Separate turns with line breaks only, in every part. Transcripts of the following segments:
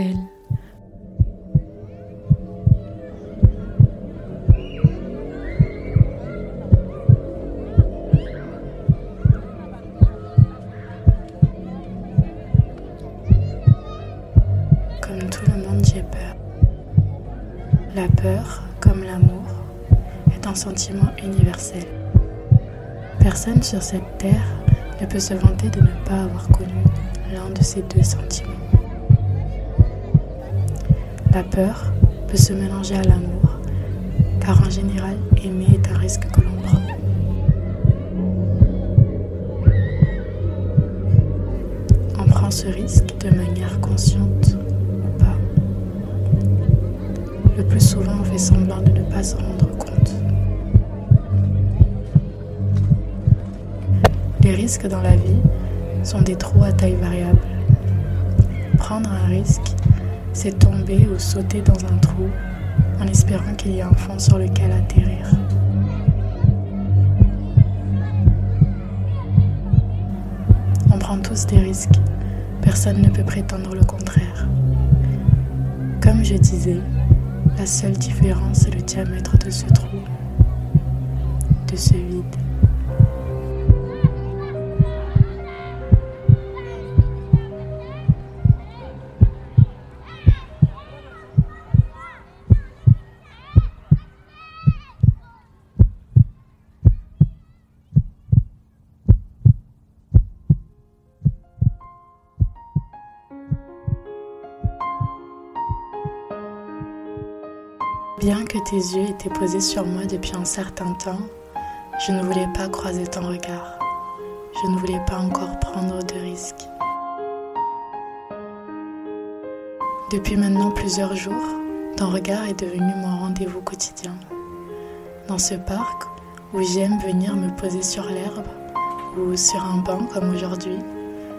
Comme tout le monde, j'ai peur. La peur, comme l'amour, est un sentiment universel. Personne sur cette terre ne peut se vanter de ne pas avoir connu l'un de ces deux sentiments. La peur peut se mélanger à l'amour, car en général, aimer est un risque que l'on prend. On prend ce risque de manière consciente ou pas. Le plus souvent, on fait semblant de ne pas s'en rendre compte. Les risques dans la vie sont des trous à taille variable. Prendre un risque, c'est tomber ou sauter dans un trou en espérant qu'il y ait un fond sur lequel atterrir. On prend tous des risques, personne ne peut prétendre le contraire. Comme je disais, la seule différence est le diamètre de ce trou, de ce vide. Bien que tes yeux étaient posés sur moi depuis un certain temps, je ne voulais pas croiser ton regard. Je ne voulais pas encore prendre de risques. Depuis maintenant plusieurs jours, ton regard est devenu mon rendez-vous quotidien. Dans ce parc où j'aime venir me poser sur l'herbe ou sur un banc comme aujourd'hui,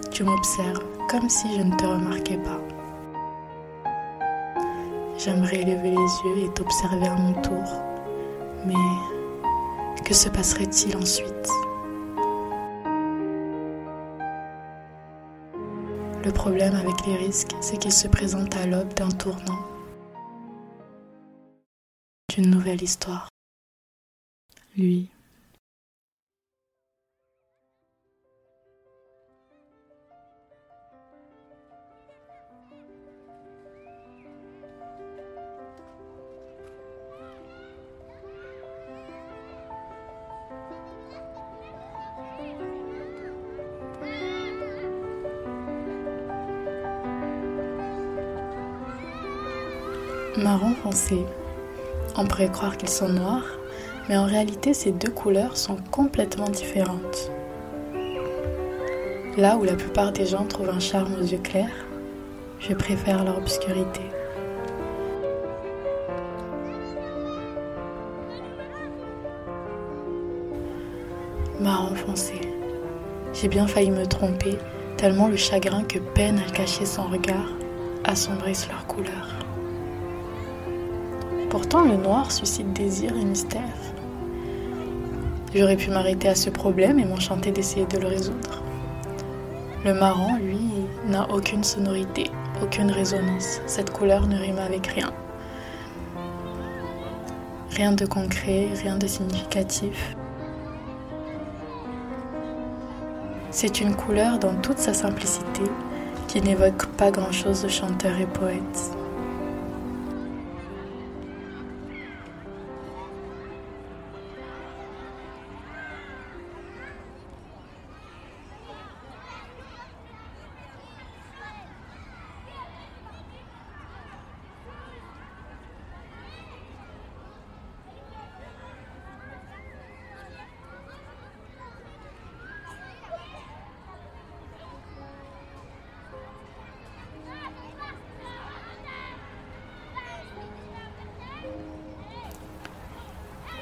tu m'observes comme si je ne te remarquais pas. J'aimerais lever les yeux et t'observer à mon tour. Mais que se passerait-il ensuite? Le problème avec les risques, c'est qu'ils se présentent à l'aube d'un tournant, d'une nouvelle histoire. Lui. Marron foncé. On pourrait croire qu'ils sont noirs, mais en réalité ces deux couleurs sont complètement différentes. Là où la plupart des gens trouvent un charme aux yeux clairs, je préfère leur obscurité. Marron foncé. J'ai bien failli me tromper, tellement le chagrin que peine à cacher son regard assombrisse leur couleur. Pourtant, le noir suscite désir et mystère. J'aurais pu m'arrêter à ce problème et m'enchanter d'essayer de le résoudre. Le marron, lui, n'a aucune sonorité, aucune résonance. Cette couleur ne rime avec rien. Rien de concret, rien de significatif. C'est une couleur dans toute sa simplicité qui n'évoque pas grand-chose de chanteur et poète.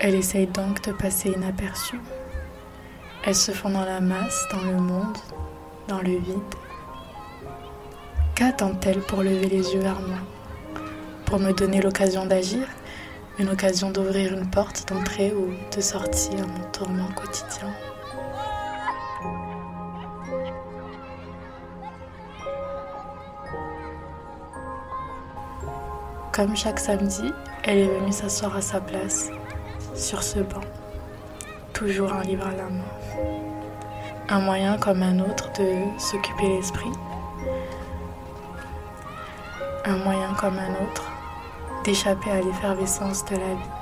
Elle essaye donc de passer inaperçue. Elle se fond dans la masse, dans le monde, dans le vide. Qu'attend-elle pour lever les yeux vers moi? Pour me donner l'occasion d'agir? Une occasion d'ouvrir une porte d'entrée ou de sortir à mon tourment quotidien? Comme chaque samedi, elle est venue s'asseoir à sa place, sur ce banc, toujours un livre à la main. Un moyen comme un autre de s'occuper l'esprit. Un moyen comme un autre d'échapper à l'effervescence de la vie.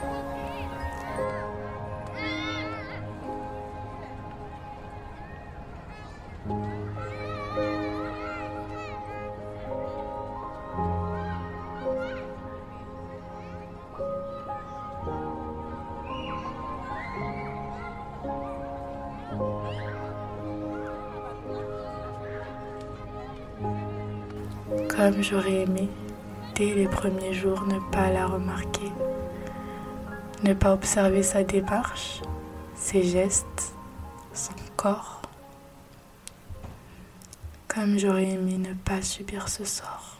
Comme j'aurais aimé, dès les premiers jours, ne pas la remarquer, ne pas observer sa démarche, ses gestes, son corps. Comme j'aurais aimé ne pas subir ce sort.